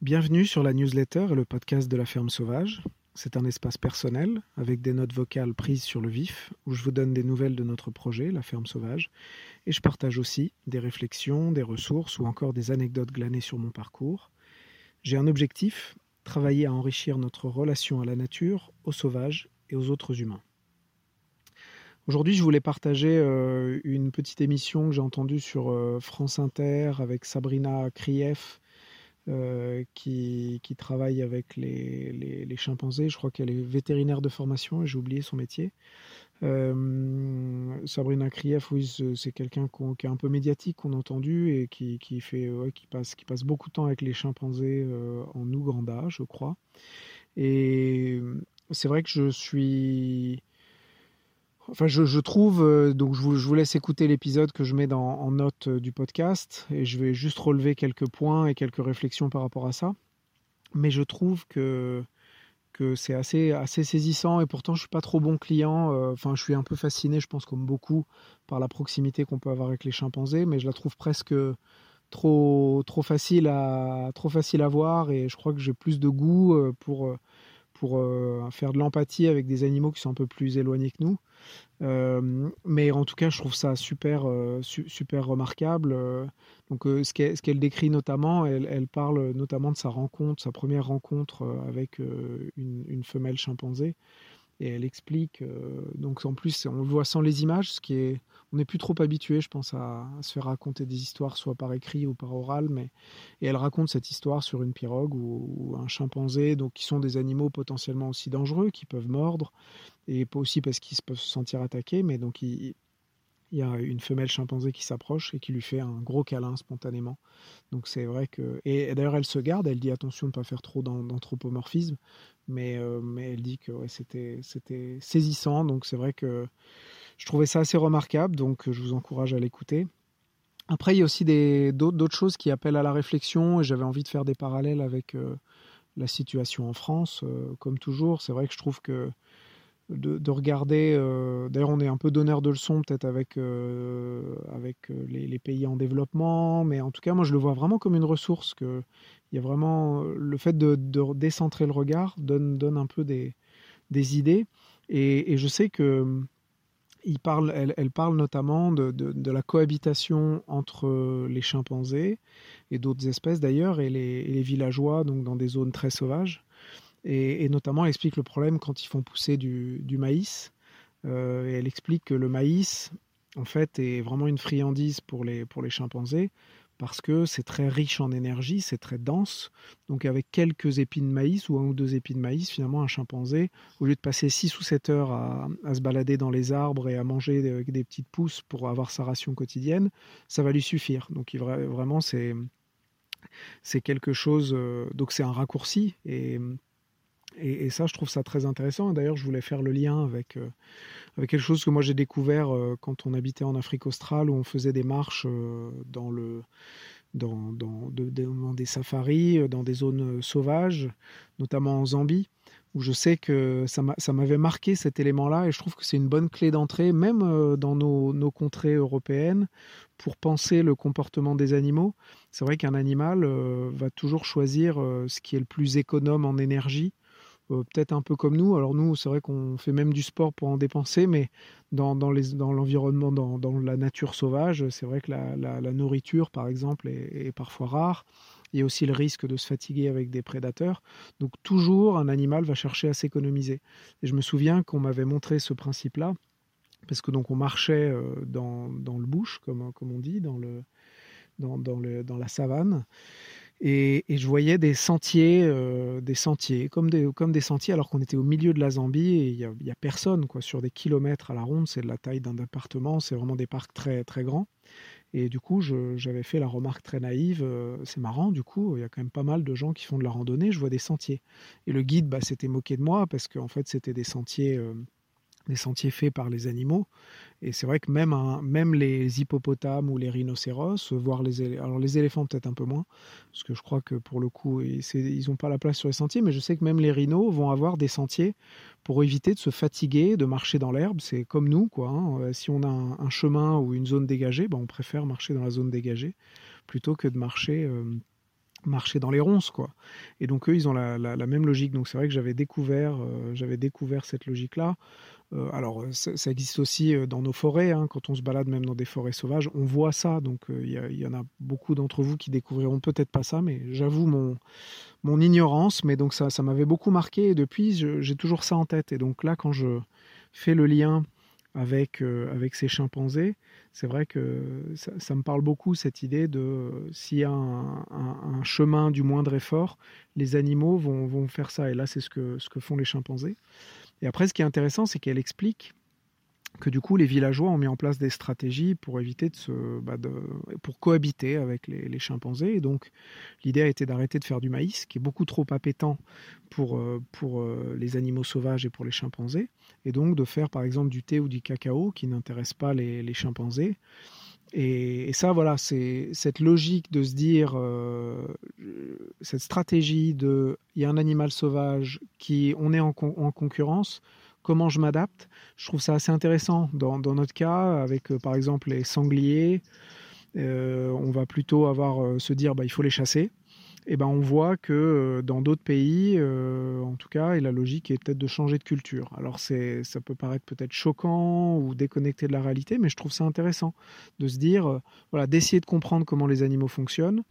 Bienvenue sur la newsletter et le podcast de la ferme sauvage. C'est un espace personnel avec des notes vocales prises sur le vif où je vous donne des nouvelles de notre projet, la ferme sauvage, et je partage aussi des réflexions, des ressources ou encore des anecdotes glanées sur mon parcours. J'ai un objectif, travailler à enrichir notre relation à la nature, aux sauvages et aux autres humains. Aujourd'hui, je voulais partager euh, une petite émission que j'ai entendue sur euh, France Inter avec Sabrina Krief, euh, qui, travaille avec les, chimpanzés. Je crois qu'elle est vétérinaire de formation j'ai oublié son métier. Sabrina Krief, oui, c'est quelqu'un qui est un peu médiatique, qu'on a entendu et qui, fait, qui, passe, qui passe beaucoup de temps avec les chimpanzés en Ouganda, je crois. Et c'est vrai que je suis Enfin, je, trouve, euh, donc je vous, laisse écouter l'épisode que je mets en note euh, du podcast et je vais juste relever quelques points et quelques réflexions par rapport à ça. Mais je trouve que, que c'est assez, assez saisissant et pourtant je suis pas trop bon client. Euh, je suis un peu fasciné, je pense comme beaucoup, par la proximité qu'on peut avoir avec les chimpanzés, mais je la trouve presque trop, trop, facile, à, trop facile à voir et je crois que j'ai plus de goût pour pour faire de l'empathie avec des animaux qui sont un peu plus éloignés que nous. Euh, mais en tout cas, je trouve ça super, euh, super remarquable. Euh, donc, ce qu'elle décrit notamment, elle, parle notamment de sa rencontre, sa première rencontre avec une, femelle chimpanzé. Et elle explique, donc en plus, on le voit sans les images, ce qui est, on n'est plus trop habitué, je pense, à, se faire raconter des histoires, soit par écrit ou par oral. Mais et elle raconte cette histoire sur une pirogue ou, un chimpanzé, donc qui sont des animaux potentiellement aussi dangereux, qui peuvent mordre, et aussi parce qu'ils peuvent se sentir attaqués, mais donc il, y a une femelle chimpanzé qui s'approche et qui lui fait un gros câlin spontanément. Donc c'est vrai que et, d'ailleurs elle se garde, elle dit attention de ne pas faire trop d'anthropomorphisme, mais euh, mais elle dit que c'était saisissant. Donc c'est vrai que je trouvais ça assez remarquable, donc je vous encourage à l'écouter. Après, il y a aussi d'autres choses qui appellent à la réflexion, et j'avais envie de faire des parallèles avec euh, la situation en France. Euh, comme toujours, c'est vrai que je trouve que de, regarder, euh, d'ailleurs on est un peu donneur de leçons peut-être avec, avec les, pays en développement, mais en tout cas moi je le vois vraiment comme une ressource, que il y a vraiment le fait de, décentrer le regard donne, donne un peu des, des idées, et, et je sais que parle, elle, parle notamment de, la cohabitation entre les chimpanzés et d'autres espèces d'ailleurs et les, villageois donc dans des zones très sauvages. Et, notamment, elle explique le problème quand ils font pousser du, maïs. Euh, elle explique que le maïs, en fait, est vraiment une friandise pour les, chimpanzés parce que c'est très riche en énergie, c'est très dense. Donc avec quelques épis de maïs ou un ou deux épis de maïs, finalement un chimpanzé, au lieu de passer 6 ou 7 heures à, se balader dans les arbres et à manger des, des, petites pousses pour avoir sa ration quotidienne, ça va lui suffire. Donc vraiment c'est c'est quelque chose, euh, donc c'est un raccourci et, ça, je trouve ça très intéressant. D'ailleurs, je voulais faire le lien avec, euh, quelque chose que moi j'ai découvert euh, quand on habitait en Afrique australe, où on faisait des marches euh, dans, le, dans, dans, des safaris, dans des zones sauvages, notamment en Zambie, où je sais que ça m'avait marqué cet élément-là, et je trouve que c'est une bonne clé d'entrée, même dans nos, nos, contrées européennes, pour penser le comportement des animaux. C'est vrai qu'un animal va toujours choisir ce qui est le plus économe en énergie euh, peut-être un peu comme nous. Alors nous, c'est vrai qu'on fait même du sport pour en dépenser, mais dans, dans l'environnement, dans, dans, la nature sauvage, c'est vrai que la, la, nourriture, par exemple, est, parfois rare. Il y a aussi le risque de se fatiguer avec des prédateurs. Donc toujours, un animal va chercher à s'économiser. Et je me souviens qu'on m'avait montré ce principe-là, parce que donc on marchait euh, dans, dans le bush, comme, comme on dit, dans, le, dans, dans, le, dans la savane. Et, je voyais des sentiers, euh, des sentiers, comme des, comme des sentiers, alors qu'on était au milieu de la Zambie et il n'y a, personne, quoi, sur des kilomètres à la ronde, c'est de la taille d'un appartement, c'est vraiment des parcs très, très grands. Et du coup, j'avais fait la remarque très naïve, euh, c'est marrant, du coup, il y a quand même pas mal de gens qui font de la randonnée, je vois des sentiers. Et le guide bah, s'était moqué de moi parce qu'en fait, c'était des sentiers... Euh, des sentiers faits par les animaux. Et c'est vrai que même, même les hippopotames ou les rhinocéros, voire les alors les éléphants peut-être un peu moins, parce que je crois que pour le coup, ils n'ont pas la place sur les sentiers, mais je sais que même les rhinos vont avoir des sentiers pour éviter de se fatiguer, de marcher dans l'herbe. C'est comme nous, quoi. Hein. Euh, si on a un, chemin ou une zone dégagée, ben on préfère marcher dans la zone dégagée plutôt que de marcher. Euh, marcher dans les ronces quoi et donc eux ils ont la, même logique donc c'est vrai que j'avais découvert j'avais découvert cette logique là euh, alors, euh, ça, existe aussi euh, dans nos forêts, hein, quand on se balade même dans des forêts sauvages, on voit ça. Donc, il y, en a beaucoup d'entre vous qui découvriront peut-être pas ça, mais j'avoue mon, mon ignorance. Mais donc, ça, ça m'avait beaucoup marqué et depuis, j'ai toujours ça en tête. Et donc, là, quand je fais le lien avec, avec ces chimpanzés, c'est vrai que ça, me parle beaucoup cette idée de s'il y a un, un, chemin du moindre effort, les animaux vont, vont faire ça. Et là, c'est ce que, ce que font les chimpanzés. Et après, ce qui est intéressant, c'est qu'elle explique que du coup, les villageois ont mis en place des stratégies pour éviter de se, bah, pour cohabiter avec les, chimpanzés. Et donc, l'idée a été d'arrêter de faire du maïs, qui est beaucoup trop appétant pour, euh, euh, les animaux sauvages et pour les chimpanzés, et donc de faire par exemple du thé ou du cacao qui n'intéresse pas les, chimpanzés. Et, ça, voilà, c'est cette logique de se dire, euh, cette stratégie de, il y a un animal sauvage qui, on est en, en concurrence, comment je m'adapte. Je trouve ça assez intéressant. Dans, notre cas, avec euh, par exemple les sangliers, euh, on va plutôt avoir se dire bah, il faut les chasser. Et ben on voit que dans d'autres pays, en tout cas, et la logique est peut-être de changer de culture. Alors ça peut paraître peut-être choquant ou déconnecté de la réalité, mais je trouve ça intéressant de se dire, voilà, d'essayer de comprendre comment les animaux fonctionnent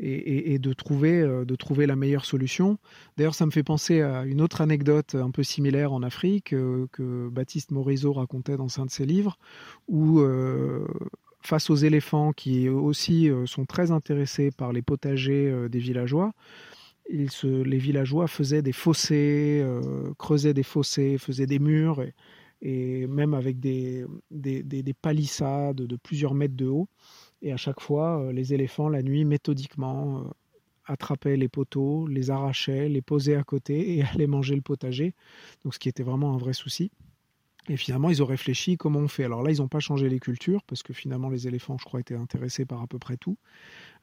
et, de, trouver, euh, de trouver la meilleure solution. D'ailleurs, ça me fait penser à une autre anecdote un peu similaire en Afrique euh, que Baptiste Morisot racontait dans un de ses livres, où euh, face aux éléphants qui aussi sont très intéressés par les potagers des villageois, les villageois faisaient des fossés, creusaient des fossés, faisaient des murs, et, même avec des, des, des palissades de plusieurs mètres de haut. Et à chaque fois, euh, les éléphants, la nuit, méthodiquement, euh, attrapaient les poteaux, les arrachaient, les posaient à côté et allaient manger le potager. Donc ce qui était vraiment un vrai souci. Et finalement, ils ont réfléchi comment on fait. Alors là, ils n'ont pas changé les cultures, parce que finalement, les éléphants, je crois, étaient intéressés par à peu près tout.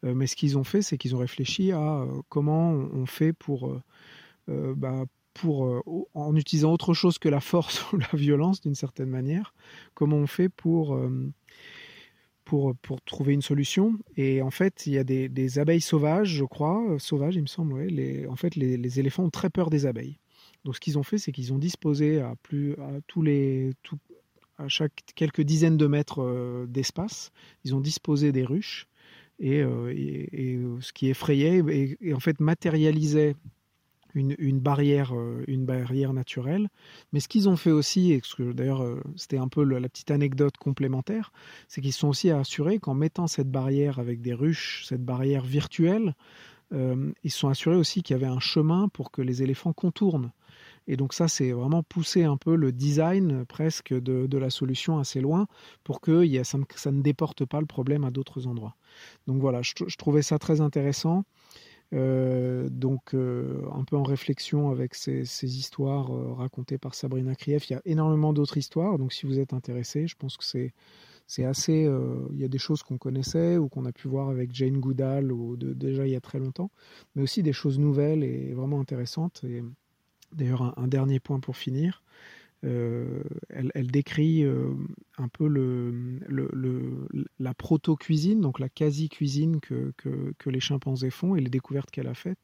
Euh, mais ce qu'ils ont fait, c'est qu'ils ont réfléchi à comment on fait pour, bah, pour en utilisant autre chose que la force ou la violence, d'une certaine manière, comment on fait pour trouver une solution. Et en fait, il y a des, abeilles sauvages, je crois, euh, sauvages, il me semble. En fait, les, éléphants ont très peur des abeilles. Donc, ce qu'ils ont fait, c'est qu'ils ont disposé à plus à tous les à chaque quelques dizaines de mètres euh, d'espace, ils ont disposé des ruches. Et, euh, et, ce qui effrayait et, en fait matérialisait une, barrière, euh, une barrière naturelle. Mais ce qu'ils ont fait aussi, et d'ailleurs euh, c'était un peu la petite anecdote complémentaire, c'est qu'ils sont aussi assurés qu'en mettant cette barrière avec des ruches, cette barrière virtuelle, euh, ils sont assurés aussi qu'il y avait un chemin pour que les éléphants contournent. Et donc ça, c'est vraiment pousser un peu le design presque de, la solution assez loin pour que ça, ne, déporte pas le problème à d'autres endroits. Donc voilà, je, trouvais ça très intéressant. Euh, donc, euh, un peu en réflexion avec ces, histoires euh, racontées par Sabrina Krief. Il y a énormément d'autres histoires, donc si vous êtes intéressé, je pense que c'est assez. il y a des choses qu'on connaissait ou qu'on a pu voir avec Jane Goodall ou déjà il y a très longtemps, mais aussi des choses nouvelles et vraiment intéressantes. D'ailleurs, un, dernier point pour finir. Euh, elle, décrit euh, un peu la proto-cuisine, donc la quasi-cuisine que, les chimpanzés font et les découvertes qu'elle a faites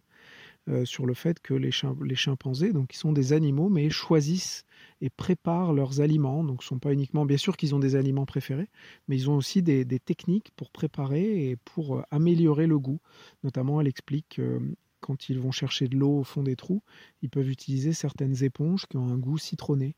euh, sur le fait que les, chimpanzés, donc ils sont des animaux, mais choisissent et préparent leurs aliments. Donc, sont pas uniquement, bien sûr qu'ils ont des aliments préférés, mais ils ont aussi des, des, techniques pour préparer et pour améliorer le goût. Notamment, elle explique quand ils vont chercher de l'eau au fond des trous, ils peuvent utiliser certaines éponges qui ont un goût citronné.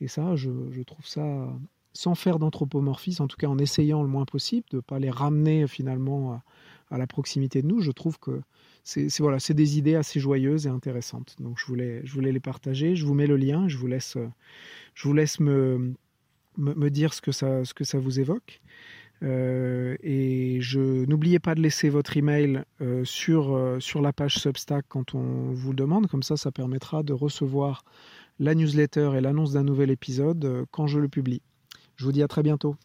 Et ça, je, trouve ça, sans faire d'anthropomorphisme, en tout cas en essayant le moins possible, de ne pas les ramener finalement à, la proximité de nous, je trouve que c'est voilà, des idées assez joyeuses et intéressantes. Donc je voulais, je voulais les partager. Je vous mets le lien. Je vous laisse, je vous laisse me, me, dire ce que ça, ce que ça vous évoque. Euh, et je n'oubliez pas de laisser votre email euh, sur, euh, sur la page Substack quand on vous le demande. Comme ça, ça permettra de recevoir la newsletter et l'annonce d'un nouvel épisode quand je le publie. Je vous dis à très bientôt.